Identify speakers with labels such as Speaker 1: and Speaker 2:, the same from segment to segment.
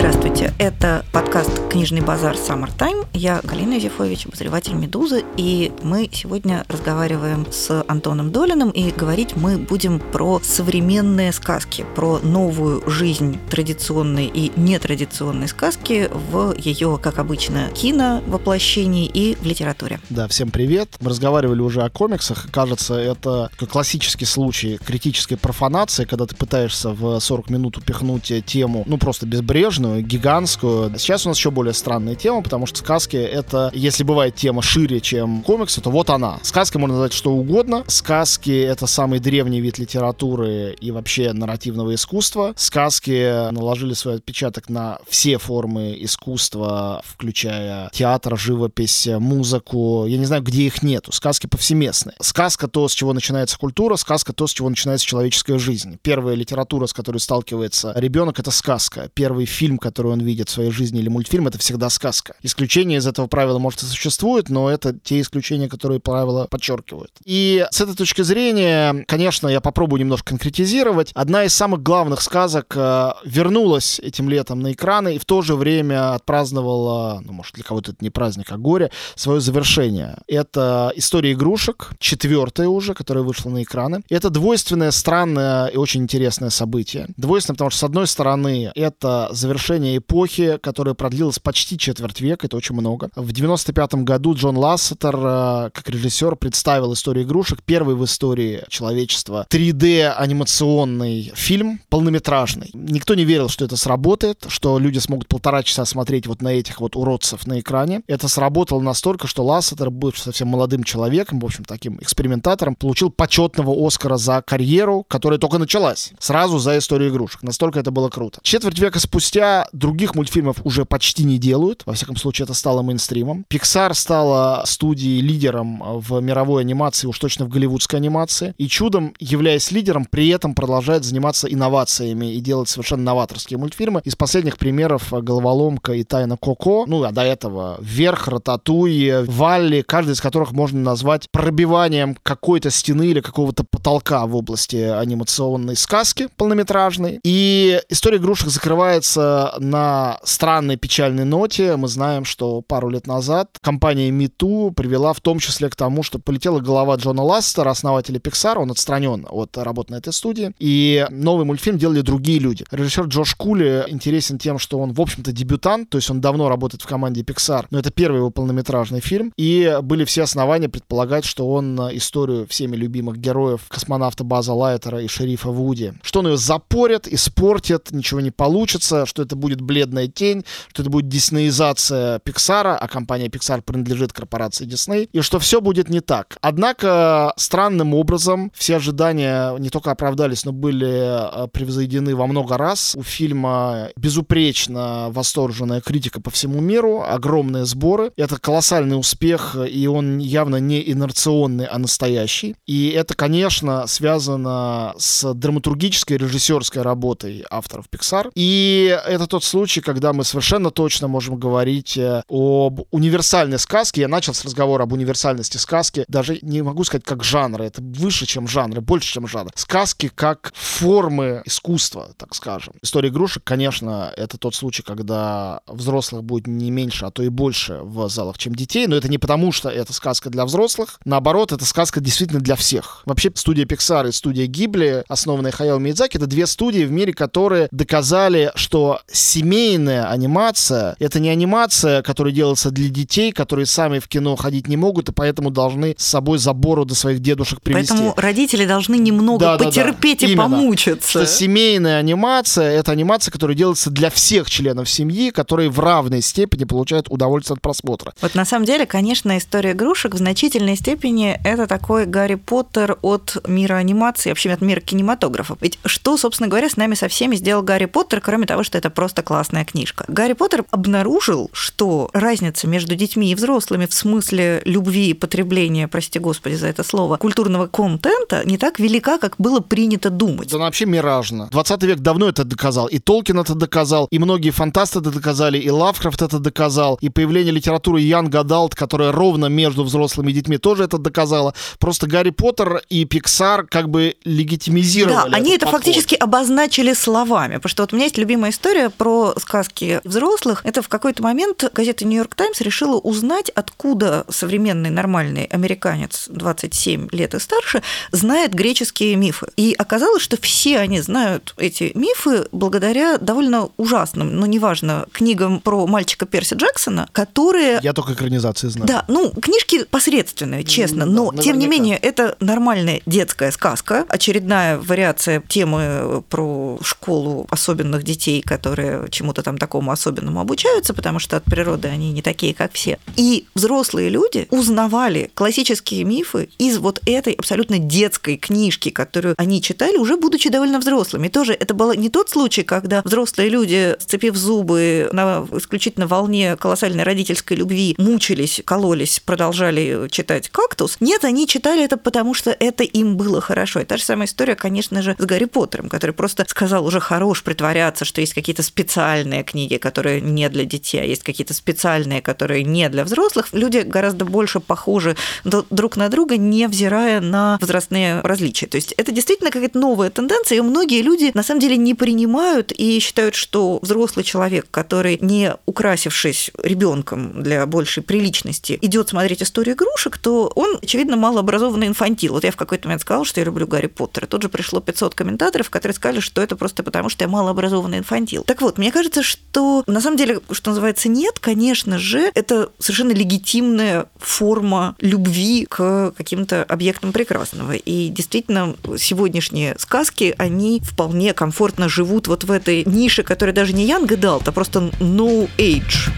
Speaker 1: Здравствуйте, это подкаст «Книжный базар Summertime». Я Галина Юзефович, обозреватель «Медузы», и мы сегодня разговариваем с Антоном Долиным, и говорить мы будем про современные сказки, про новую жизнь традиционной и нетрадиционной сказки в ее, как обычно, кино воплощении и в литературе.
Speaker 2: Да, всем привет. Мы разговаривали уже о комиксах. Кажется, это классический случай критической профанации, когда ты пытаешься в 40 минут упихнуть тему, ну, просто безбрежную, огромную, гигантскую. Сейчас у нас еще более странная тема, потому что сказки это, если бывает тема шире, чем комиксы, то вот она. Сказки можно назвать что угодно. Сказки это самый древний вид литературы и вообще нарративного искусства. Сказки наложили свой отпечаток на все формы искусства, включая театр, живопись, музыку. Я не знаю, где их нету. Сказки повсеместные. Сказка то, с чего начинается культура, сказка то, с чего начинается человеческая жизнь. Первая литература, с которой сталкивается ребенок, это сказка. Первый фильм, который он видит в своей жизни или мультфильм, это всегда сказка. Исключения из этого правила, может, и существуют, но это те исключения, которые правила подчеркивают. И с этой точки зрения, конечно, я попробую немножко конкретизировать. Одна из самых главных сказок э, вернулась этим летом на экраны и в то же время отпраздновала, ну, может, для кого-то это не праздник, а горе, свое завершение. Это «История игрушек», четвертая уже, которая вышла на экраны. Это двойственное, странное и очень интересное событие. Двойственное, потому что, с одной стороны, это завершение завершение эпохи, которая продлилась почти четверть века, это очень много. В 95 году Джон Лассетер, э, как режиссер, представил историю игрушек, первый в истории человечества 3D-анимационный фильм, полнометражный. Никто не верил, что это сработает, что люди смогут полтора часа смотреть вот на этих вот уродцев на экране. Это сработало настолько, что Лассетер, бывший совсем молодым человеком, в общем, таким экспериментатором, получил почетного Оскара за карьеру, которая только началась. Сразу за историю игрушек. Настолько это было круто. Четверть века спустя других мультфильмов уже почти не делают. Во всяком случае, это стало мейнстримом. Pixar стала студией лидером в мировой анимации, уж точно в голливудской анимации. И чудом, являясь лидером, при этом продолжает заниматься инновациями и делать совершенно новаторские мультфильмы. Из последних примеров «Головоломка» и «Тайна Коко», ну, а до этого «Вверх», «Рататуй», «Валли», каждый из которых можно назвать пробиванием какой-то стены или какого-то потолка в области анимационной сказки полнометражной. И история игрушек закрывается на странной печальной ноте. Мы знаем, что пару лет назад компания Мету привела в том числе к тому, что полетела голова Джона Ластера, основателя Pixar. Он отстранен от работы на этой студии. И новый мультфильм делали другие люди. Режиссер Джош Кули интересен тем, что он, в общем-то, дебютант, то есть он давно работает в команде Pixar, но это первый его полнометражный фильм. И были все основания предполагать, что он историю всеми любимых героев космонавта База Лайтера и шерифа Вуди, что он ее запорит, испортит, ничего не получится, что это будет бледная тень, что это будет диснеизация Пиксара, а компания Pixar принадлежит корпорации Disney, и что все будет не так. Однако странным образом все ожидания не только оправдались, но были э, превзойдены во много раз. У фильма безупречно восторженная критика по всему миру, огромные сборы. Это колоссальный успех, и он явно не инерционный, а настоящий. И это, конечно, связано с драматургической режиссерской работой авторов Pixar. И это тот случай, когда мы совершенно точно можем говорить э, об универсальной сказке. Я начал с разговора об универсальности сказки. Даже не могу сказать как жанра. Это выше, чем жанры, больше, чем жанр. Сказки как формы искусства, так скажем. История игрушек, конечно, это тот случай, когда взрослых будет не меньше, а то и больше в залах, чем детей. Но это не потому, что это сказка для взрослых. Наоборот, это сказка действительно для всех. Вообще, студия Pixar и студия Ghibli, основанная Хаяо Мидзаки, это две студии в мире, которые доказали, что семейная анимация — это не анимация, которая делается для детей, которые сами в кино ходить не могут, и поэтому должны с собой за бороду своих дедушек привести.
Speaker 1: Поэтому родители должны немного да, потерпеть да, да. и Именно. помучиться.
Speaker 2: Что семейная анимация — это анимация, которая делается для всех членов семьи, которые в равной степени получают удовольствие от просмотра.
Speaker 1: Вот на самом деле, конечно, история игрушек в значительной степени это такой Гарри Поттер от мира анимации, вообще от мира кинематографа. Ведь что, собственно говоря, с нами со всеми сделал Гарри Поттер, кроме того, что это просто классная книжка. Гарри Поттер обнаружил, что разница между детьми и взрослыми в смысле любви и потребления, прости господи за это слово, культурного контента не так велика, как было принято думать.
Speaker 2: Да вообще миражно. 20 век давно это доказал. И Толкин это доказал, и многие фантасты это доказали, и Лавкрафт это доказал, и появление литературы young adult, которая ровно между взрослыми и детьми, тоже это доказала. Просто Гарри Поттер и Пиксар как бы легитимизировали
Speaker 1: Да, они это подход. фактически обозначили словами. Потому что вот у меня есть любимая история про сказки взрослых, это в какой-то момент газета «Нью-Йорк Таймс» решила узнать, откуда современный нормальный американец 27 лет и старше знает греческие мифы. И оказалось, что все они знают эти мифы благодаря довольно ужасным, но неважно, книгам про мальчика Перси Джексона, которые...
Speaker 2: Я только экранизации знаю.
Speaker 1: Да, ну, книжки посредственные, честно, но, да, тем не менее, это нормальная детская сказка, очередная вариация темы про школу особенных детей, которые чему-то там такому особенному обучаются, потому что от природы они не такие, как все. И взрослые люди узнавали классические мифы из вот этой абсолютно детской книжки, которую они читали, уже будучи довольно взрослыми. тоже это был не тот случай, когда взрослые люди, сцепив зубы на исключительно волне колоссальной родительской любви, мучились, кололись, продолжали читать «Кактус». Нет, они читали это потому, что это им было хорошо. И та же самая история, конечно же, с Гарри Поттером, который просто сказал, уже хорош притворяться, что есть какие-то специальные книги, которые не для детей, а есть какие-то специальные, которые не для взрослых. Люди гораздо больше похожи друг на друга, невзирая на возрастные различия. То есть это действительно какая-то новая тенденция, и многие люди на самом деле не принимают и считают, что взрослый человек, который не украсившись ребенком для большей приличности, идет смотреть историю игрушек, то он, очевидно, малообразованный инфантил. Вот я в какой-то момент сказала, что я люблю Гарри Поттера. Тут же пришло 500 комментаторов, которые сказали, что это просто потому, что я малообразованный инфантил. Так вот, мне кажется, что на самом деле, что называется, нет, конечно же, это совершенно легитимная форма любви к каким-то объектам прекрасного. И действительно, сегодняшние сказки, они вполне комфортно живут вот в этой нише, которая даже не Young Adult, а просто No Age.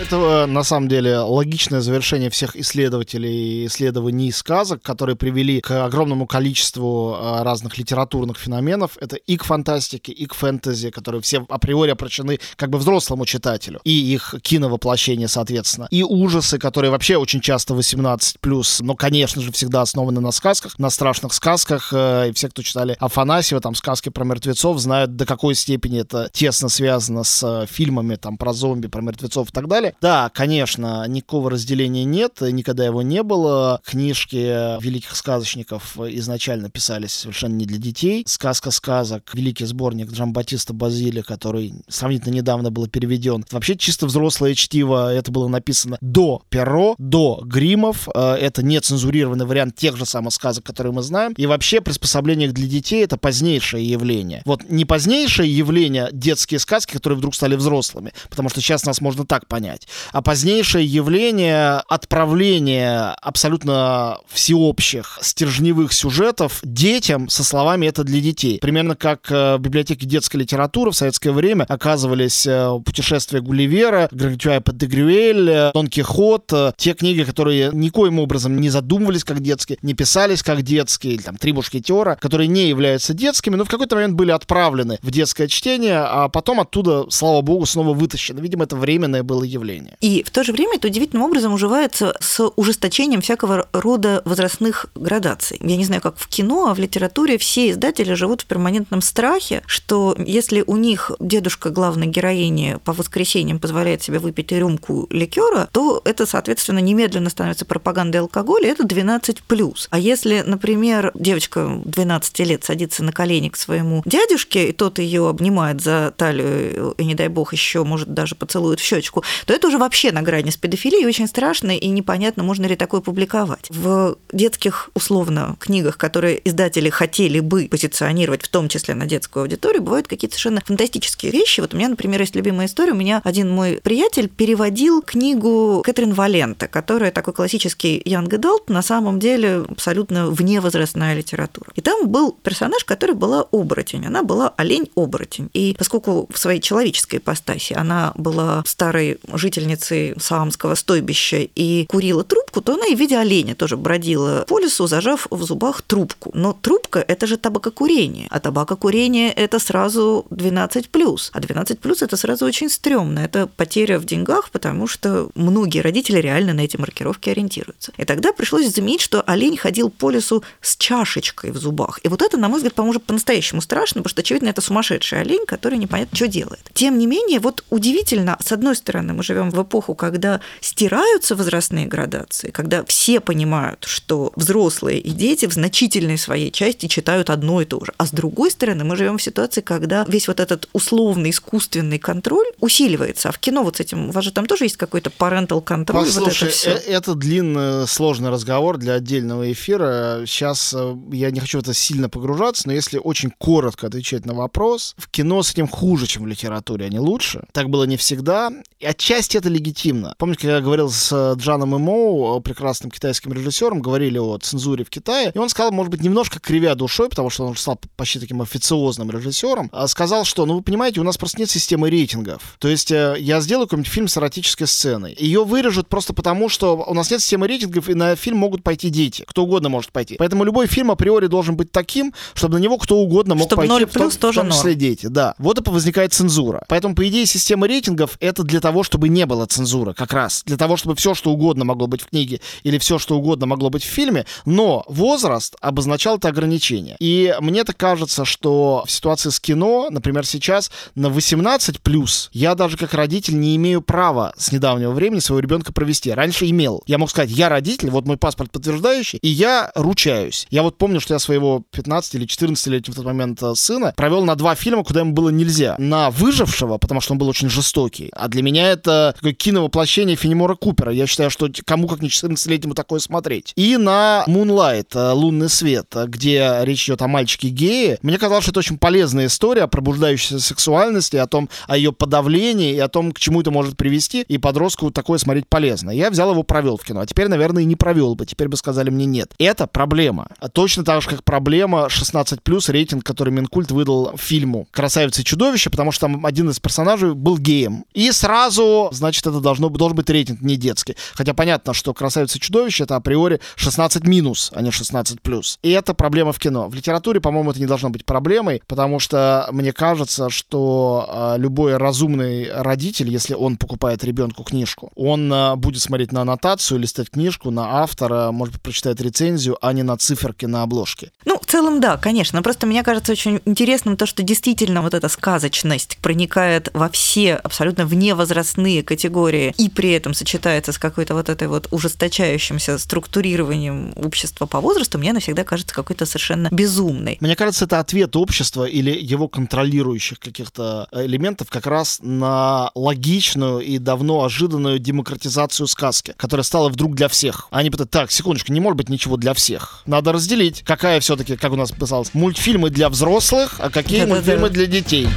Speaker 2: Это, э, на самом деле, логичное завершение всех исследователей исследований сказок, которые привели к огромному количеству э, разных литературных феноменов. Это и к фантастике, и к фэнтези, которые все априори обращены как бы взрослому читателю, и их киновоплощение, соответственно. И ужасы, которые вообще очень часто 18+, но, конечно же, всегда основаны на сказках, на страшных сказках. Э, и все, кто читали Афанасьева, там, сказки про мертвецов, знают, до какой степени это тесно связано с фильмами там про зомби, про мертвецов и так далее. Да, конечно, никакого разделения нет, никогда его не было. Книжки великих сказочников изначально писались совершенно не для детей. «Сказка сказок», великий сборник Джамбатиста Базили, который сравнительно недавно был переведен. Вообще чисто взрослое чтиво, это было написано до Перо, до Гримов. Э, это не цензурированный вариант тех же самых сказок, которые мы знаем. И вообще приспособление для детей — это позднейшее явление. Вот не позднейшее явление детские сказки, которые вдруг стали взрослыми, потому что сейчас нас можно так понять а позднейшее явление отправления абсолютно всеобщих стержневых сюжетов детям со словами «это для детей». Примерно как э, в библиотеке детской литературы в советское время оказывались э, «Путешествия Гулливера», «Грандюа де Грюэль», э, «Дон Кихот», те книги, которые никоим образом не задумывались как детские, не писались как детские, или там «Три мушкетера», которые не являются детскими, но в какой-то момент были отправлены в детское чтение, а потом оттуда, слава богу, снова вытащены. Видимо, это временное было явление явление.
Speaker 1: И в то же время это удивительным образом уживается с ужесточением всякого рода возрастных градаций. Я не знаю, как в кино, а в литературе все издатели живут в перманентном страхе, что если у них дедушка главной героини по воскресеньям позволяет себе выпить рюмку ликера, то это, соответственно, немедленно становится пропагандой алкоголя, это 12+. А если, например, девочка 12 лет садится на колени к своему дядюшке, и тот ее обнимает за талию, и, не дай бог, еще, может, даже поцелует в щечку, то это уже вообще на грани с педофилией, очень страшно и непонятно, можно ли такое публиковать. В детских, условно, книгах, которые издатели хотели бы позиционировать, в том числе на детскую аудиторию, бывают какие-то совершенно фантастические вещи. Вот у меня, например, есть любимая история. У меня один мой приятель переводил книгу Кэтрин Валента, которая такой классический Young Adult, на самом деле абсолютно вневозрастная литература. И там был персонаж, который была оборотень. Она была олень-оборотень. И поскольку в своей человеческой ипостаси она была старой жительницей Саамского стойбища и курила трубку, то она и в виде оленя тоже бродила по лесу, зажав в зубах трубку. Но трубка – это же табакокурение, а табакокурение – это сразу 12+, а 12+, это сразу очень стрёмно. Это потеря в деньгах, потому что многие родители реально на эти маркировки ориентируются. И тогда пришлось заметить, что олень ходил по лесу с чашечкой в зубах. И вот это, на мой взгляд, по-моему, по-настоящему страшно, потому что, очевидно, это сумасшедший олень, который непонятно, что делает. Тем не менее, вот удивительно, с одной стороны, мы живем в эпоху, когда стираются возрастные градации, когда все понимают, что взрослые и дети в значительной своей части читают одно и то же. А с другой стороны, мы живем в ситуации, когда весь вот этот условный искусственный контроль усиливается. А в кино вот с этим, у вас же там тоже есть какой-то parental контроль,
Speaker 2: Послушай,
Speaker 1: вот это все.
Speaker 2: это длинный, сложный разговор для отдельного эфира. Сейчас э, я не хочу в это сильно погружаться, но если очень коротко отвечать на вопрос, в кино с этим хуже, чем в литературе, а не лучше. Так было не всегда. И отчасти это легитимно. Помните, когда я говорил с Джаном Имоу, прекрасным китайским режиссером, говорили о цензуре в Китае, и он сказал, может быть, немножко кривя душой, потому что он стал почти таким официозным режиссером, а сказал, что, ну, вы понимаете, у нас просто нет системы рейтингов. То есть э, я сделаю какой-нибудь фильм с эротической сценой. Ее вырежут просто потому, что у нас нет системы рейтингов, и на фильм могут пойти дети. Кто угодно может пойти. Поэтому любой фильм априори должен быть таким, чтобы на него кто угодно мог
Speaker 1: чтобы
Speaker 2: пойти.
Speaker 1: 0 плюс
Speaker 2: в том,
Speaker 1: тоже
Speaker 2: в том числе
Speaker 1: норм.
Speaker 2: дети. Да. Вот и возникает цензура. Поэтому, по идее, система рейтингов это для того, чтобы не было цензуры, как раз. Для того, чтобы все, что угодно могло быть в книге или все, что угодно могло быть в фильме, но возраст обозначал это ограничение. И мне так кажется, что в ситуации с кино, например, сейчас на 18 плюс я даже как родитель не имею права с недавнего времени своего ребенка провести. Раньше имел. Я мог сказать, я родитель, вот мой паспорт подтверждающий, и я ручаюсь. Я вот помню, что я своего 15 или 14-летнего в тот момент э, сына провел на два фильма, куда ему было нельзя. На «Выжившего», потому что он был очень жестокий. А для меня это такое киновоплощение Фенемора Купера. Я считаю, что кому как не 14-летнему такое смотреть. И на «Мунлайт», э, «Лунный свет», э, где речь идет о мальчике гее. Мне казалось, что это очень полезная история о пробуждающейся сексуальности, о том, о ее подавлении и о том, к чему это может привести. И подростку такое смотреть полезно. Я взял его, провел в кино. А теперь, наверное, и не провел бы. Теперь бы сказали мне нет. Это проблема. Точно так же, как проблема 16+, рейтинг, который Минкульт выдал фильму «Красавица и чудовище», потому что там один из персонажей был геем. И сразу, значит, это должно, должен быть рейтинг не детский. Хотя понятно, что «Красавица и чудовище» это априори 16 минус, а не 16 плюс. И это проблема в кино. В литературе, по-моему, это не должно быть проблемой, потому что мне кажется, что э, любой разумный родитель, если он покупает ребенку книжку, он э, будет смотреть на аннотацию, листать книжку, на автора, может быть, прочитает рецензию, а не на циферки на обложке.
Speaker 1: Ну, целом, да, конечно. Но просто мне кажется очень интересным то, что действительно вот эта сказочность проникает во все абсолютно вневозрастные категории и при этом сочетается с какой-то вот этой вот ужесточающимся структурированием общества по возрасту, мне она всегда кажется какой-то совершенно безумной.
Speaker 2: Мне кажется, это ответ общества или его контролирующих каких-то элементов как раз на логичную и давно ожиданную демократизацию сказки, которая стала вдруг для всех. Они пытаются, так, секундочку, не может быть ничего для всех. Надо разделить, какая все-таки, как у нас писалось, мультфильмы для взрослых, а какие
Speaker 1: Да-да-да.
Speaker 2: мультфильмы для детей.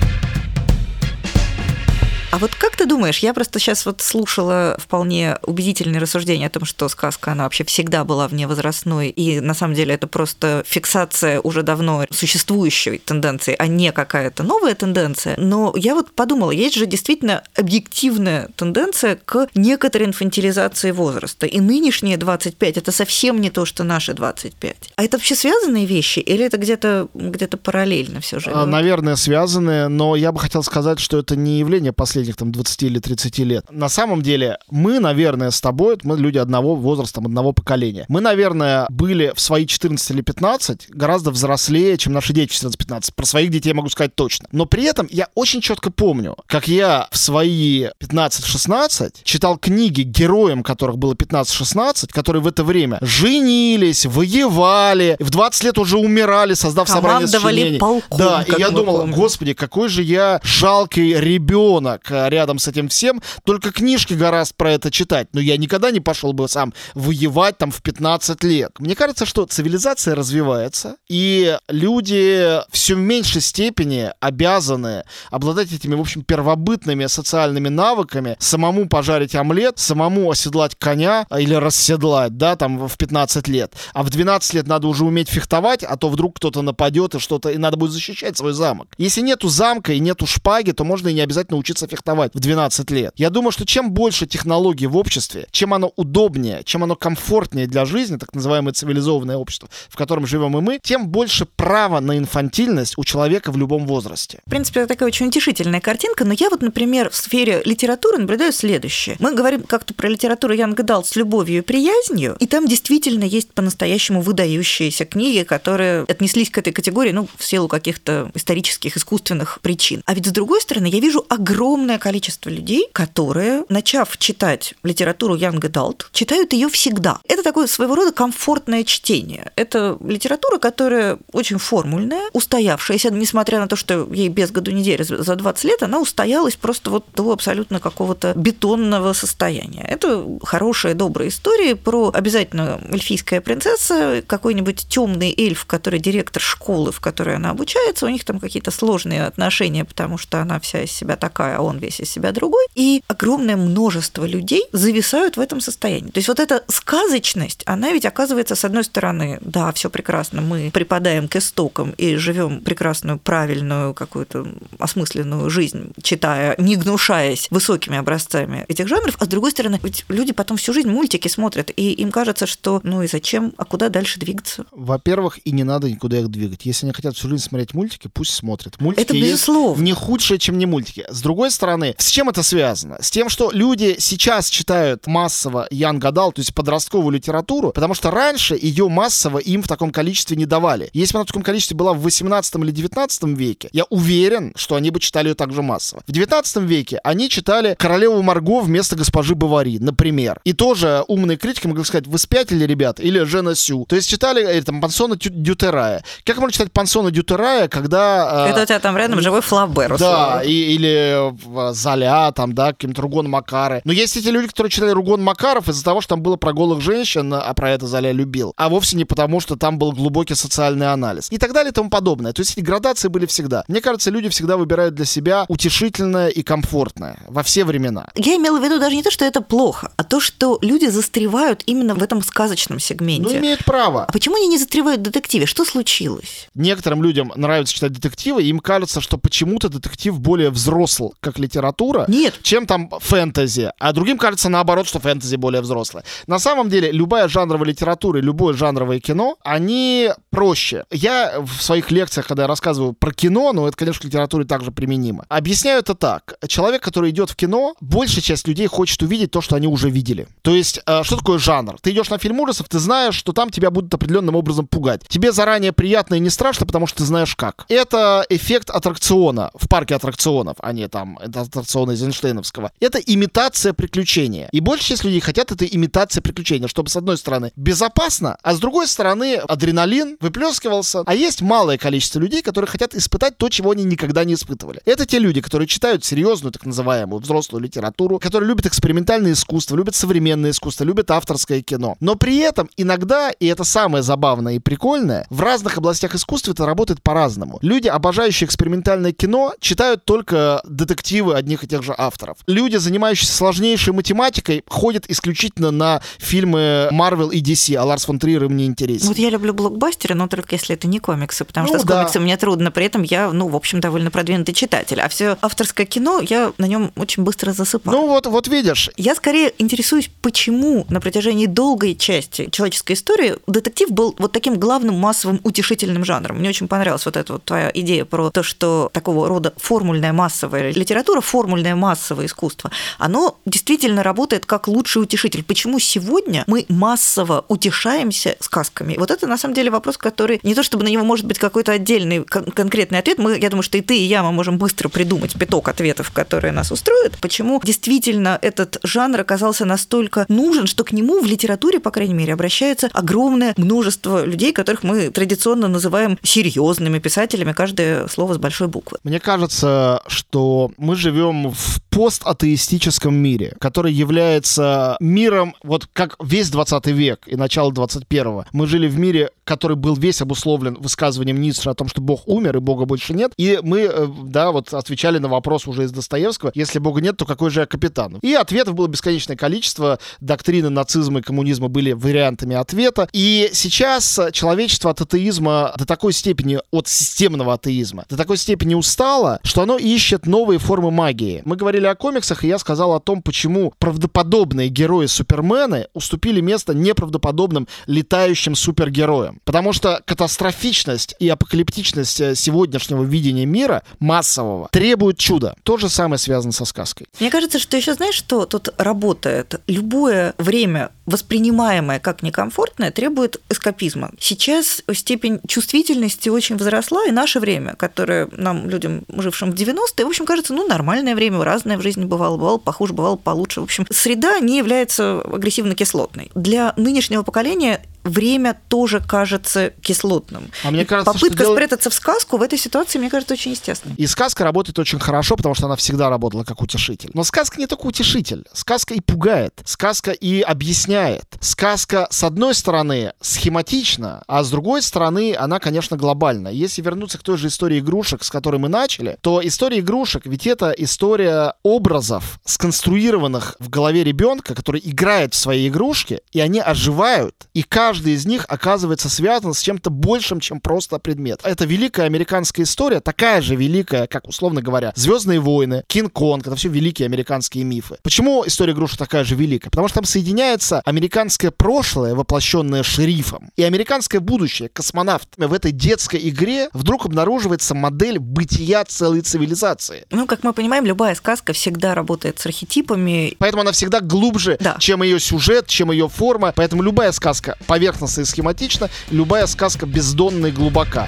Speaker 1: А вот как ты думаешь, я просто сейчас вот слушала вполне убедительные рассуждения о том, что сказка, она вообще всегда была вневозрастной, и на самом деле это просто фиксация уже давно существующей тенденции, а не какая-то новая тенденция. Но я вот подумала, есть же действительно объективная тенденция к некоторой инфантилизации возраста. И нынешние 25 – это совсем не то, что наши 25. А это вообще связанные вещи или это где-то где параллельно все же?
Speaker 2: А, Наверное, связаны, но я бы хотел сказать, что это не явление последних там 20 или 30 лет. На самом деле, мы, наверное, с тобой, мы люди одного возраста, одного поколения. Мы, наверное, были в свои 14 или 15 гораздо взрослее, чем наши дети в 14-15. Про своих детей я могу сказать точно. Но при этом я очень четко помню, как я в свои 15-16 читал книги героям, которых было 15-16, которые в это время женились, воевали, в 20 лет уже умирали, создав собрание сочинений.
Speaker 1: полком,
Speaker 2: Да, и я думал,
Speaker 1: помним.
Speaker 2: господи, какой же я жалкий ребенок рядом с этим всем. Только книжки гораздо про это читать. Но я никогда не пошел бы сам воевать там в 15 лет. Мне кажется, что цивилизация развивается, и люди все в меньшей степени обязаны обладать этими, в общем, первобытными социальными навыками, самому пожарить омлет, самому оседлать коня или расседлать, да, там в 15 лет. А в 12 лет надо уже уметь фехтовать, а то вдруг кто-то нападет и что-то, и надо будет защищать свой замок. Если нету замка и нету шпаги, то можно и не обязательно учиться фехтовать в 12 лет. Я думаю, что чем больше технологий в обществе, чем оно удобнее, чем оно комфортнее для жизни, так называемое цивилизованное общество, в котором живем и мы, тем больше права на инфантильность у человека в любом возрасте.
Speaker 1: В принципе, это такая очень утешительная картинка, но я вот, например, в сфере литературы наблюдаю следующее. Мы говорим как-то про литературу Янга Дал с любовью и приязнью, и там действительно есть по-настоящему выдающиеся книги, которые отнеслись к этой категории, ну, в силу каких-то исторических, искусственных причин. А ведь с другой стороны, я вижу огромное огромное количество людей, которые, начав читать литературу Young Adult, читают ее всегда. Это такое своего рода комфортное чтение. Это литература, которая очень формульная, устоявшаяся, несмотря на то, что ей без году недели за 20 лет, она устоялась просто вот до абсолютно какого-то бетонного состояния. Это хорошая, добрая история про обязательно эльфийская принцесса, какой-нибудь темный эльф, который директор школы, в которой она обучается, у них там какие-то сложные отношения, потому что она вся из себя такая, а он весь из себя другой. И огромное множество людей зависают в этом состоянии. То есть вот эта сказочность, она ведь оказывается, с одной стороны, да, все прекрасно, мы припадаем к истокам и живем прекрасную, правильную, какую-то осмысленную жизнь, читая, не гнушаясь высокими образцами этих жанров, а с другой стороны, ведь люди потом всю жизнь мультики смотрят, и им кажется, что ну и зачем, а куда дальше двигаться?
Speaker 2: Во-первых, и не надо никуда их двигать. Если они хотят всю жизнь смотреть мультики, пусть смотрят. Мультики
Speaker 1: это безусловно.
Speaker 2: не худшее, чем не мультики. С другой стороны, с чем это связано? С тем, что люди сейчас читают массово Ян Гадал, то есть подростковую литературу, потому что раньше ее массово им в таком количестве не давали. Если бы она в таком количестве была в 18 или 19 веке, я уверен, что они бы читали ее также массово. В 19 веке они читали «Королеву Марго» вместо госпожи Бавари, например. И тоже умные критики могли сказать, вы спятили, ребята, или Жена Сю. То есть читали э, там Пансона Дютерая. Как можно читать Пансона Дютерая, когда...
Speaker 1: Э, Это у тебя там рядом живой Флабер.
Speaker 2: Да, и, или э, Золя, там, да, каким-то Ругон Макары. Но есть эти люди, которые читали Ругон Макаров из-за того, что там было про голых женщин, а про это Золя любил. А вовсе не потому, что там был глубокий социальный анализ. И так далее и тому подобное. То есть эти градации были всегда. Мне кажется, люди всегда выбирают для себя утешительное и комфортное во все времена.
Speaker 1: Я имела в виду даже не то, что это плохо, а то, что люди застревают именно в этом сказочном сегменте.
Speaker 2: Ну, имеют право.
Speaker 1: А почему они не застревают в детективе? Что случилось?
Speaker 2: Некоторым людям нравится читать детективы, и им кажется, что почему-то детектив более взрослый, как литература,
Speaker 1: Нет.
Speaker 2: чем там фэнтези. А другим кажется наоборот, что фэнтези более взрослое. На самом деле, любая жанровая литература и любое жанровое кино, они проще. Я в своих лекциях, когда я рассказываю про кино, но это, конечно, к литературе также применимо, объясняю это так. Человек, который идет в кино, большая часть людей хочет увидеть то, что они уже видели. То есть, э, что такое жанр? Ты идешь на фильм ужасов, ты знаешь, что там тебя будут определенным образом пугать. Тебе заранее приятно и не страшно, потому что ты знаешь как. Это эффект аттракциона в парке аттракционов, а не там это аттракционы Эйзенштейновского. Это имитация приключения. И большая часть людей хотят этой имитации приключения, чтобы, с одной стороны, безопасно, а с другой стороны, адреналин выплескивался. А есть малое количество людей, которые хотят испытать то, чего они никогда не испытывали. Это те люди, которые читают серьезную, так называемую, взрослую литературу, которые любят экспериментальное искусство, любят современное искусство, любят авторское кино. Но при этом иногда, и это самое забавное и прикольное, в разных областях искусства это работает по-разному. Люди, обожающие экспериментальное кино, читают только детективы одних и тех же авторов. Люди, занимающиеся сложнейшей математикой, ходят исключительно на фильмы Marvel и DC, а Ларс фон Триер им не интересен.
Speaker 1: Вот я люблю блокбастеры, но только если это не комиксы, потому
Speaker 2: Ну
Speaker 1: что с
Speaker 2: да.
Speaker 1: комиксами мне трудно. При этом я, ну, в общем, довольно продвинутый читатель. А все авторское кино, я на нем очень быстро засыпаю.
Speaker 2: Ну вот, вот видишь,
Speaker 1: Я скорее интересуюсь, почему на протяжении долгой части человеческой истории детектив был вот таким главным массовым утешительным жанром. Мне очень понравилась вот эта вот твоя идея про то, что такого рода формульная массовая литература, формульное массовое искусство, оно действительно работает как лучший утешитель. Почему сегодня мы массово утешаемся сказками? Вот это на самом деле вопрос, который не то чтобы на него может быть какой-то отдельный кон- конкретный ответ. Мы, я думаю, что и ты, и я, мы можем быстро придумать пяток ответов, которые нас устроят. Почему действительно этот жанр оказался настолько нужен, что к нему в литературе, по крайней мере, обращается огромное множество людей, которых мы традиционно называем серьезными писателями, каждое слово с большой буквы.
Speaker 2: Мне кажется, что мы живем в постатеистическом мире, который является миром, вот как весь 20 век и начало 21-го. Мы жили в мире, который был весь обусловлен высказыванием Ницше о том, что Бог умер и Бога больше нет. И мы, э, да, вот отвечали на вопрос уже из Достоевского, если Бога нет, то какой же я капитан? И ответов было бесконечное количество. Доктрины нацизма и коммунизма были вариантами ответа. И сейчас человечество от атеизма до такой степени, от системного атеизма, до такой степени устало, что оно ищет новые формы магии. Мы говорили о комиксах, и я сказал о том, почему правдоподобные герои-супермены уступили место неправдоподобным летающим супергероям. Потому что катастрофичность и апокалиптичность э, сегодняшнего видения мира, массового, требуют чуда. То же самое связано со сказкой.
Speaker 1: Мне кажется, что еще знаешь, что тут работает? Любое время, воспринимаемое как некомфортное, требует эскапизма. Сейчас степень чувствительности очень возросла, и наше время, которое нам, людям, жившим в 90-е, в общем, кажется, ну, нормальное время, разное в жизни бывало, бывало похуже, бывало получше. В общем, среда не является агрессивно-кислотной. Для нынешнего поколения время тоже кажется кислотным.
Speaker 2: А мне кажется,
Speaker 1: Попытка
Speaker 2: что
Speaker 1: спрятаться в сказку в этой ситуации, мне кажется, очень естественной.
Speaker 2: И сказка работает очень хорошо, потому что она всегда работала как утешитель. Но сказка не только утешитель. Сказка и пугает. Сказка и объясняет. Сказка, с одной стороны, схематична, а с другой стороны, она, конечно, глобальна. Если вернуться к той же истории игрушек, с которой мы начали, то история игрушек, ведь это история образов, сконструированных в голове ребенка, который играет в свои игрушки, и они оживают. И каждый каждый из них оказывается связан с чем-то большим, чем просто предмет. Это великая американская история, такая же великая, как, условно говоря, Звездные войны, Кинг-Конг, это все великие американские мифы. Почему история игрушек такая же великая? Потому что там соединяется американское прошлое, воплощенное шерифом, и американское будущее, космонавт. В этой детской игре вдруг обнаруживается модель бытия целой цивилизации.
Speaker 1: Ну, как мы понимаем, любая сказка всегда работает с архетипами.
Speaker 2: Поэтому она всегда глубже,
Speaker 1: Да.
Speaker 2: чем ее сюжет, чем ее форма. Поэтому любая сказка поверхностно и схематично, любая сказка бездонна и глубока.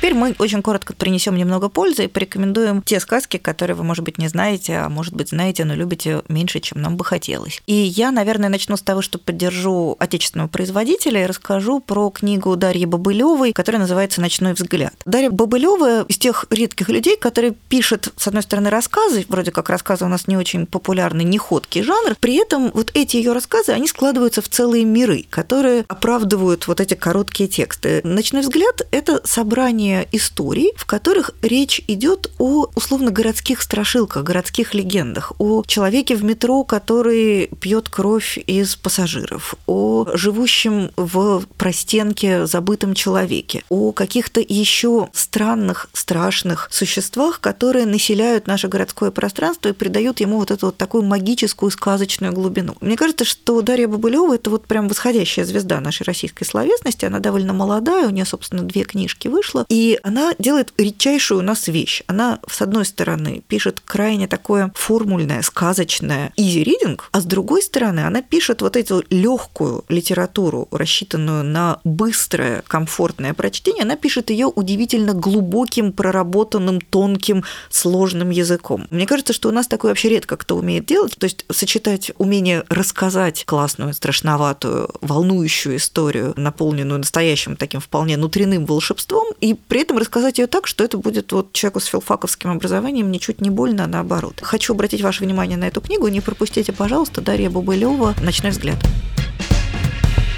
Speaker 1: Теперь мы очень коротко принесем немного пользы и порекомендуем те сказки, которые вы, может быть, не знаете, а может быть, знаете, но любите меньше, чем нам бы хотелось. И я, наверное, начну с того, что поддержу отечественного производителя и расскажу про книгу Дарьи Бобылевой, которая называется «Ночной взгляд». Дарья Бобылева из тех редких людей, которые пишет, с одной стороны, рассказы, вроде как рассказы у нас не очень популярный, неходкий жанр, при этом вот эти ее рассказы, они складываются в целые миры, которые оправдывают вот эти короткие тексты. «Ночной взгляд» — это собрание историй, в которых речь идет о условно городских страшилках, городских легендах, о человеке в метро, который пьет кровь из пассажиров, о живущем в простенке забытом человеке, о каких-то еще странных, страшных существах, которые населяют наше городское пространство и придают ему вот эту вот такую магическую сказочную глубину. Мне кажется, что Дарья Бабылева это вот прям восходящая звезда нашей российской словесности. Она довольно молодая, у нее, собственно, две книжки вышло. И она делает редчайшую у нас вещь. Она, с одной стороны, пишет крайне такое формульное, сказочное easy reading, а с другой стороны, она пишет вот эту легкую литературу, рассчитанную на быстрое, комфортное прочтение, она пишет ее удивительно глубоким, проработанным, тонким, сложным языком. Мне кажется, что у нас такое вообще редко кто умеет делать, то есть сочетать умение рассказать классную, страшноватую, волнующую историю, наполненную настоящим таким вполне внутренним волшебством, и при этом рассказать ее так, что это будет вот человеку с филфаковским образованием ничуть не больно, а наоборот. Хочу обратить ваше внимание на эту книгу. Не пропустите, пожалуйста, Дарья Бубылева «Ночной взгляд».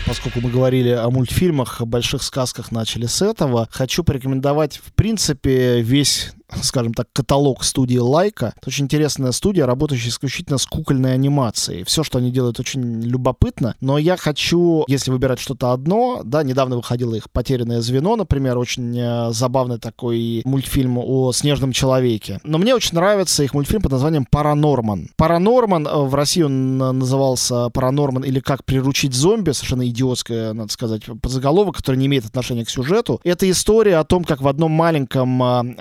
Speaker 2: Поскольку мы говорили о мультфильмах, о больших сказках начали с этого, хочу порекомендовать, в принципе, весь скажем так, каталог студии Лайка. Это очень интересная студия, работающая исключительно с кукольной анимацией. Все, что они делают, очень любопытно. Но я хочу, если выбирать что-то одно, да, недавно выходило их «Потерянное звено», например, очень э, забавный такой мультфильм о снежном человеке. Но мне очень нравится их мультфильм под названием «Паранорман». «Паранорман» э, в России он назывался «Паранорман» или «Как приручить зомби», совершенно идиотская, надо сказать, заголовок, который не имеет отношения к сюжету. Это история о том, как в одном маленьком э,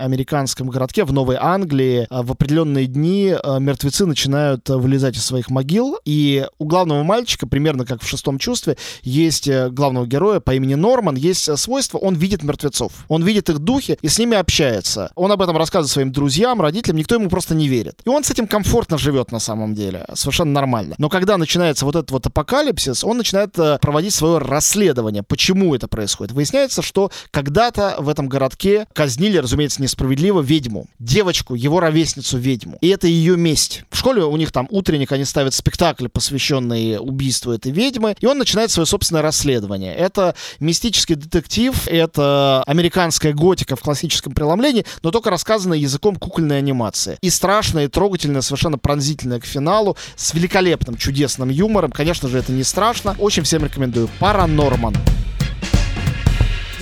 Speaker 2: американском городке в Новой Англии а, в определенные дни а, мертвецы начинают а, вылезать из своих могил, и у главного мальчика, примерно как в шестом чувстве, есть э, главного героя по имени Норман, есть э, свойство, он видит мертвецов. Он видит их духи и с ними общается. Он об этом рассказывает своим друзьям, родителям, никто ему просто не верит. И он с этим комфортно живет на самом деле, совершенно нормально. Но когда начинается вот этот вот апокалипсис, он начинает э, проводить свое расследование, почему это происходит. Выясняется, что когда-то в этом городке казнили, разумеется, несправедливо ведьму, девочку, его ровесницу ведьму. И это ее месть. В школе у них там утренник, они ставят спектакль, посвященный убийству этой ведьмы, и он начинает свое собственное расследование. Это мистический детектив, это американская готика в классическом преломлении, но только рассказанная языком кукольной анимации. И страшная, и трогательная, совершенно пронзительная к финалу, с великолепным, чудесным юмором. Конечно же, это не страшно. Очень всем рекомендую. Паранорман.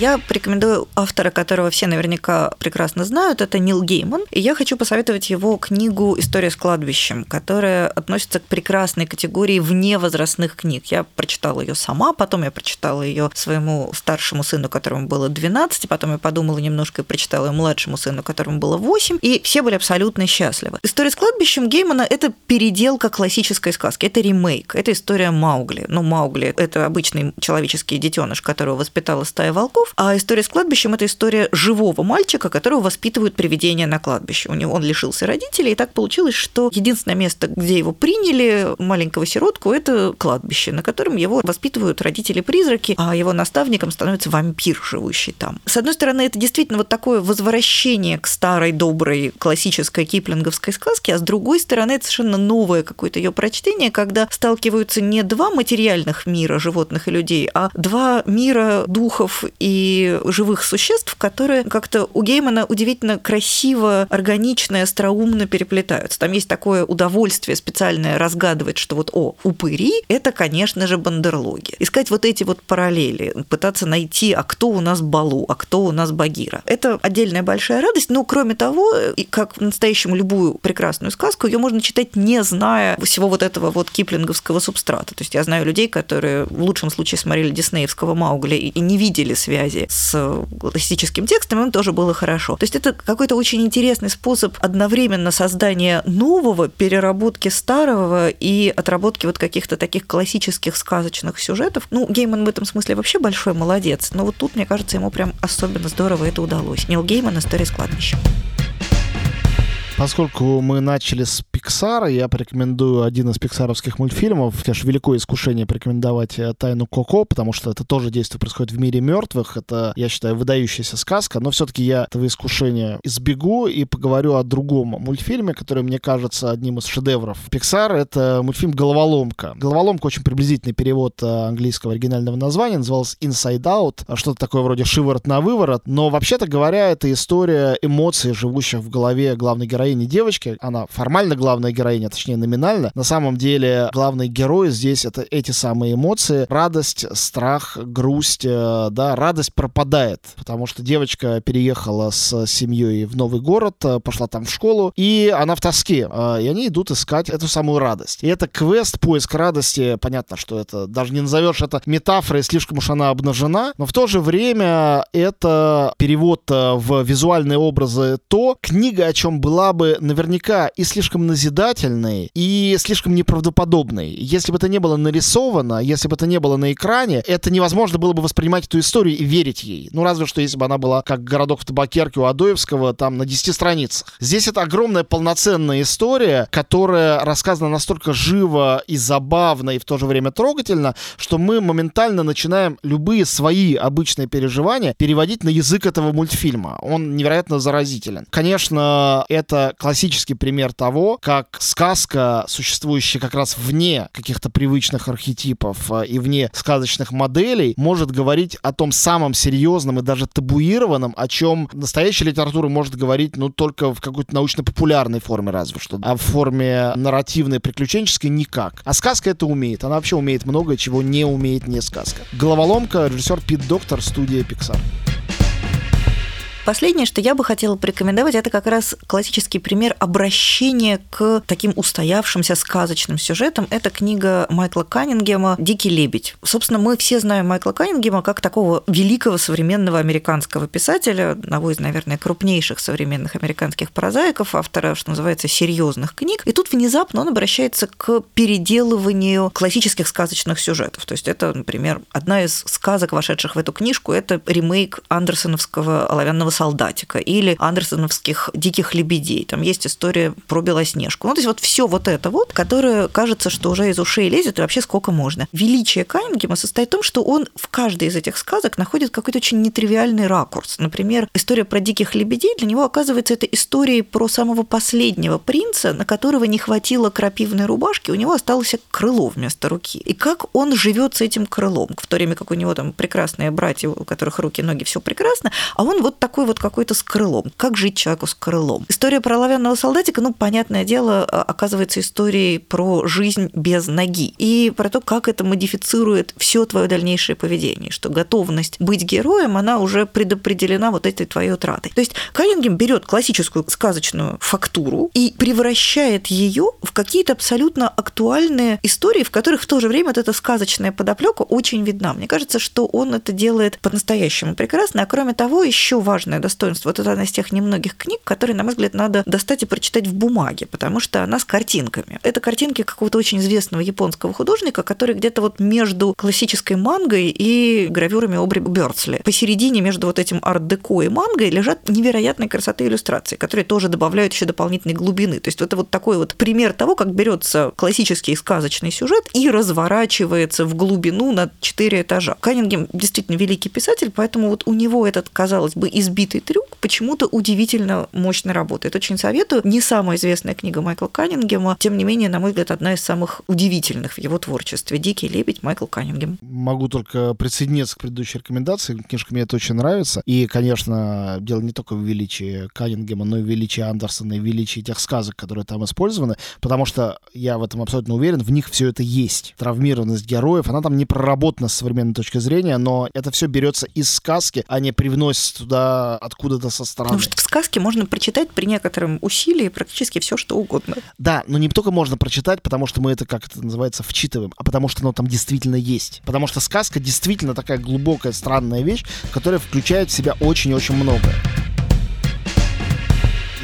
Speaker 1: Я порекомендую автора, которого все наверняка прекрасно знают, это Нил Гейман. И я хочу посоветовать его книгу «История с кладбищем», которая относится к прекрасной категории вне возрастных книг. Я прочитала ее сама, потом я прочитала ее своему старшему сыну, которому было 12, потом я подумала немножко и прочитала ее младшему сыну, которому было 8, и все были абсолютно счастливы. «История с кладбищем» Геймана – это переделка классической сказки, это ремейк, это история Маугли. Ну, Маугли – это обычный человеческий детеныш, которого воспитала стая волков, мертвецов, а история с кладбищем – это история живого мальчика, которого воспитывают привидения на кладбище. У него он лишился родителей, и так получилось, что единственное место, где его приняли, маленького сиротку, это кладбище, на котором его воспитывают родители-призраки, а его наставником становится вампир, живущий там. С одной стороны, это действительно вот такое возвращение к старой, доброй, классической киплинговской сказке, а с другой стороны, это совершенно новое какое-то ее прочтение, когда сталкиваются не два материальных мира, животных и людей, а два мира духов и живых существ, которые как-то у Геймана удивительно красиво, органично, остроумно переплетаются. Там есть такое удовольствие специальное разгадывать, что вот, о, упыри – это, конечно же, бандерлоги. Искать вот эти вот параллели, пытаться найти, а кто у нас Балу, а кто у нас Багира. Это отдельная большая радость, но кроме того, и как по-настоящему любую прекрасную сказку, ее можно читать не зная всего вот этого вот киплинговского субстрата. То есть я знаю людей, которые в лучшем случае смотрели диснеевского Маугли и не видели связи с классическим текстом, им тоже было хорошо. То есть это какой-то очень интересный способ одновременно создания нового, переработки старого и отработки вот каких-то таких классических сказочных сюжетов. Ну, Гейман в этом смысле вообще большой молодец, но вот тут, мне кажется, ему прям особенно здорово это удалось. Нил Гейман «История с кладбищем».
Speaker 2: Поскольку мы начали с Pixar, я порекомендую один из пиксаровских мультфильмов. Конечно, великое искушение порекомендовать э, «Тайну Коко», потому что это тоже действие происходит в мире мертвых. Это, я считаю, выдающаяся сказка, но все-таки я этого искушения избегу и поговорю о другом мультфильме, который мне кажется одним из шедевров Pixar. Это мультфильм «Головоломка». «Головоломка» очень приблизительный перевод э, английского оригинального названия, назывался «Inside Out», а что-то такое вроде «шиворот на выворот», но вообще-то говоря, это история эмоций, живущих в голове главной героини героини девочки, она формально главная героиня, точнее номинально. На самом деле главный герой здесь это эти самые эмоции. Радость, страх, грусть, э, да, радость пропадает, потому что девочка переехала с семьей в новый город, э, пошла там в школу, и она в тоске, э, и они идут искать эту самую радость. И это квест, поиск радости, понятно, что это даже не назовешь это метафорой, слишком уж она обнажена, но в то же время это перевод в визуальные образы то, книга о чем была бы бы наверняка и слишком назидательной, и слишком неправдоподобной. Если бы это не было нарисовано, если бы это не было на экране, это невозможно было бы воспринимать эту историю и верить ей. Ну, разве что если бы она была как «Городок в табакерке» у Адоевского, там, на 10 страницах. Здесь это огромная полноценная история, которая рассказана настолько живо и забавно, и в то же время трогательно, что мы моментально начинаем любые свои обычные переживания переводить на язык этого мультфильма. Он невероятно заразителен. Конечно, это классический пример того, как сказка, существующая как раз вне каких-то привычных архетипов э, и вне сказочных моделей, может говорить о том самом серьезном и даже табуированном, о чем настоящая литература может говорить, ну, только в какой-то научно-популярной форме разве что, а в форме нарративной, приключенческой никак. А сказка это умеет. Она вообще умеет многое, чего не умеет не сказка. Головоломка, режиссер Пит Доктор, студия Pixar.
Speaker 1: Последнее, что я бы хотела порекомендовать, это как раз классический пример обращения к таким устоявшимся сказочным сюжетам. Это книга Майкла Каннингема «Дикий лебедь». Собственно, мы все знаем Майкла Каннингема как такого великого современного американского писателя, одного из, наверное, крупнейших современных американских прозаиков, автора, что называется, серьезных книг. И тут внезапно он обращается к переделыванию классических сказочных сюжетов. То есть это, например, одна из сказок, вошедших в эту книжку, это ремейк андерсоновского «Оловянного «Белого солдатика» или андерсоновских «Диких лебедей». Там есть история про Белоснежку. Ну, то есть вот все вот это вот, которое кажется, что уже из ушей лезет, и вообще сколько можно. Величие Каннингема состоит в том, что он в каждой из этих сказок находит какой-то очень нетривиальный ракурс. Например, история про диких лебедей для него оказывается это история про самого последнего принца, на которого не хватило крапивной рубашки, у него осталось крыло вместо руки. И как он живет с этим крылом, в то время как у него там прекрасные братья, у которых руки, ноги, все прекрасно, а он вот такой такой вот какой-то с крылом. Как жить человеку с крылом? История про оловянного солдатика, ну, понятное дело, а, оказывается историей про жизнь без ноги и про то, как это модифицирует все твое дальнейшее поведение, что готовность быть героем, она уже предопределена вот этой твоей утратой. То есть Каннингем берет классическую сказочную фактуру и превращает ее в какие-то абсолютно актуальные истории, в которых в то же время вот эта сказочная подоплека очень видна. Мне кажется, что он это делает по-настоящему прекрасно, а кроме того, еще важно важное достоинство. Вот это одна из тех немногих книг, которые, на мой взгляд, надо достать и прочитать в бумаге, потому что она с картинками. Это картинки какого-то очень известного японского художника, который где-то вот между классической мангой и гравюрами Обри Бёрдсли. Посередине между вот этим арт-деко и мангой лежат невероятной красоты иллюстрации, которые тоже добавляют еще дополнительной глубины. То есть это вот такой вот пример того, как берется классический сказочный сюжет и разворачивается в глубину на четыре этажа. Каннингем действительно великий писатель, поэтому вот у него этот, казалось бы, избитый трюк почему-то удивительно мощно работает. Очень советую. Не самая известная книга Майкла Каннингема, тем не менее, на мой взгляд, одна из самых удивительных в его творчестве. «Дикий лебедь» Майкл Каннингем.
Speaker 2: Могу только присоединиться к предыдущей рекомендации. Книжка мне это очень нравится. И, конечно, дело не только в величии Каннингема, но и в величии Андерсона, и в величии тех сказок, которые там использованы, потому что я в этом абсолютно уверен, в них все это есть. Травмированность героев, она там не проработана с современной точки зрения, но это все берется из сказки, а не привносится туда откуда-то со стороны.
Speaker 1: Потому что в сказке можно прочитать при некотором усилии практически все, что угодно.
Speaker 2: Да, но не только можно прочитать, потому что мы это, как это называется, вчитываем, а потому что оно там действительно есть. Потому что сказка действительно такая глубокая, странная вещь, которая включает в себя очень-очень многое.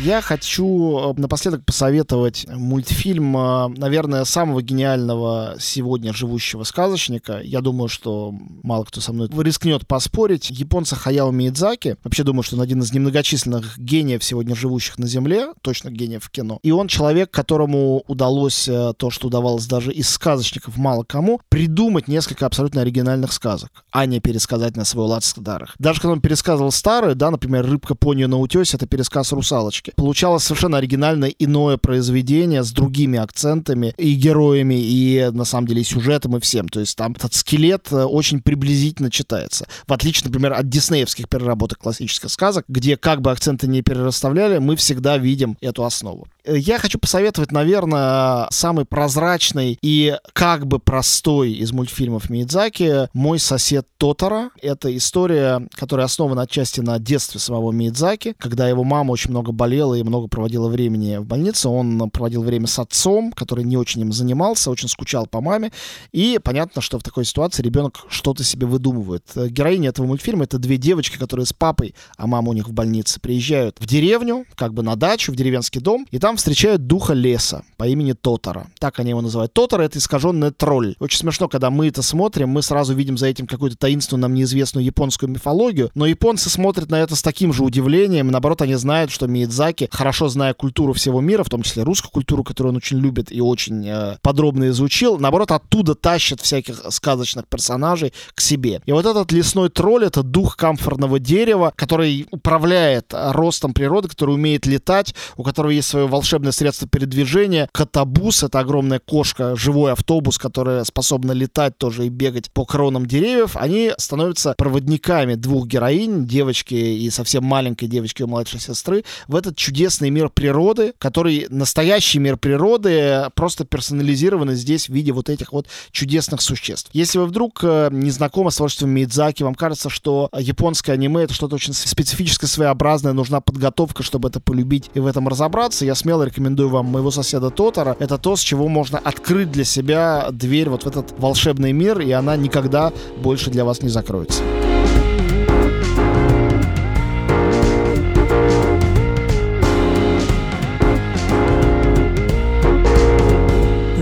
Speaker 2: Я хочу э, напоследок посоветовать мультфильм, э, наверное, самого гениального сегодня живущего сказочника. Я думаю, что мало кто со мной рискнет поспорить. Японца Хаяо Миядзаки. Вообще думаю, что он один из немногочисленных гениев сегодня живущих на Земле, точно гениев в кино. И он человек, которому удалось э, то, что удавалось даже из сказочников мало кому, придумать несколько абсолютно оригинальных сказок, а не пересказать на свой лад старых. Даже когда он пересказывал старые, да, например, «Рыбка пони на утесе» — это пересказ «Русалочки» получалось совершенно оригинальное иное произведение с другими акцентами и героями, и на самом деле и сюжетом, и всем. То есть там этот скелет э, очень приблизительно читается. В отличие, например, от диснеевских переработок классических сказок, где как бы акценты не перерасставляли, мы всегда видим эту основу. Э, я хочу посоветовать, наверное, самый прозрачный и как бы простой из мультфильмов Миядзаки «Мой сосед Тотара». Это история, которая основана отчасти на детстве самого Миядзаки, когда его мама очень много болела и много проводила времени в больнице. Он проводил время с отцом, который не очень им занимался, очень скучал по маме. И понятно, что в такой ситуации ребенок что-то себе выдумывает. Э, героиня этого мультфильма — это две девочки, которые с папой, а мама у них в больнице, приезжают в деревню, как бы на дачу, в деревенский дом, и там встречают духа леса по имени Тотара. Так они его называют. Тотара — это искаженный тролль. Очень смешно, когда мы это смотрим, мы сразу видим за этим какую-то таинственную нам неизвестную японскую мифологию, но японцы смотрят на это с таким же удивлением, наоборот, они знают, что Миядзаки, хорошо зная культуру всего мира, в том числе русскую культуру, которую он очень любит и очень э, подробно изучил, наоборот, оттуда тащит всяких сказочных персонажей к себе. И вот этот лесной тролль — это дух камфорного дерева, который управляет ростом природы, который умеет летать, у которого есть свое волшебное волшебное средство передвижения. Катабус — это огромная кошка, живой автобус, которая способна летать тоже и бегать по кронам деревьев. Они становятся проводниками двух героинь, девочки и совсем маленькой девочки и младшей сестры, в этот чудесный мир природы, который настоящий мир природы, просто персонализированный здесь в виде вот этих вот чудесных существ. Если вы вдруг э, не знакомы с творчеством Мидзаки, вам кажется, что японское аниме — это что-то очень специфическое, своеобразное, нужна подготовка, чтобы это полюбить и в этом разобраться, я смело рекомендую вам моего соседа Тотара. Это то, с чего можно открыть для себя дверь вот в этот волшебный мир, и она никогда больше для вас не закроется.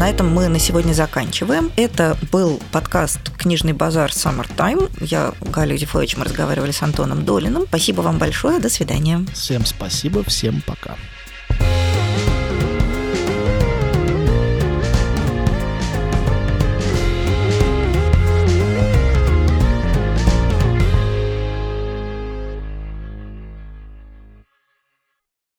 Speaker 1: На этом мы на сегодня заканчиваем. Это был подкаст «Книжный базар Summertime». Я, Галя Дифович, мы разговаривали с Антоном Долиным. Спасибо вам большое. До свидания.
Speaker 2: Всем спасибо. Всем пока.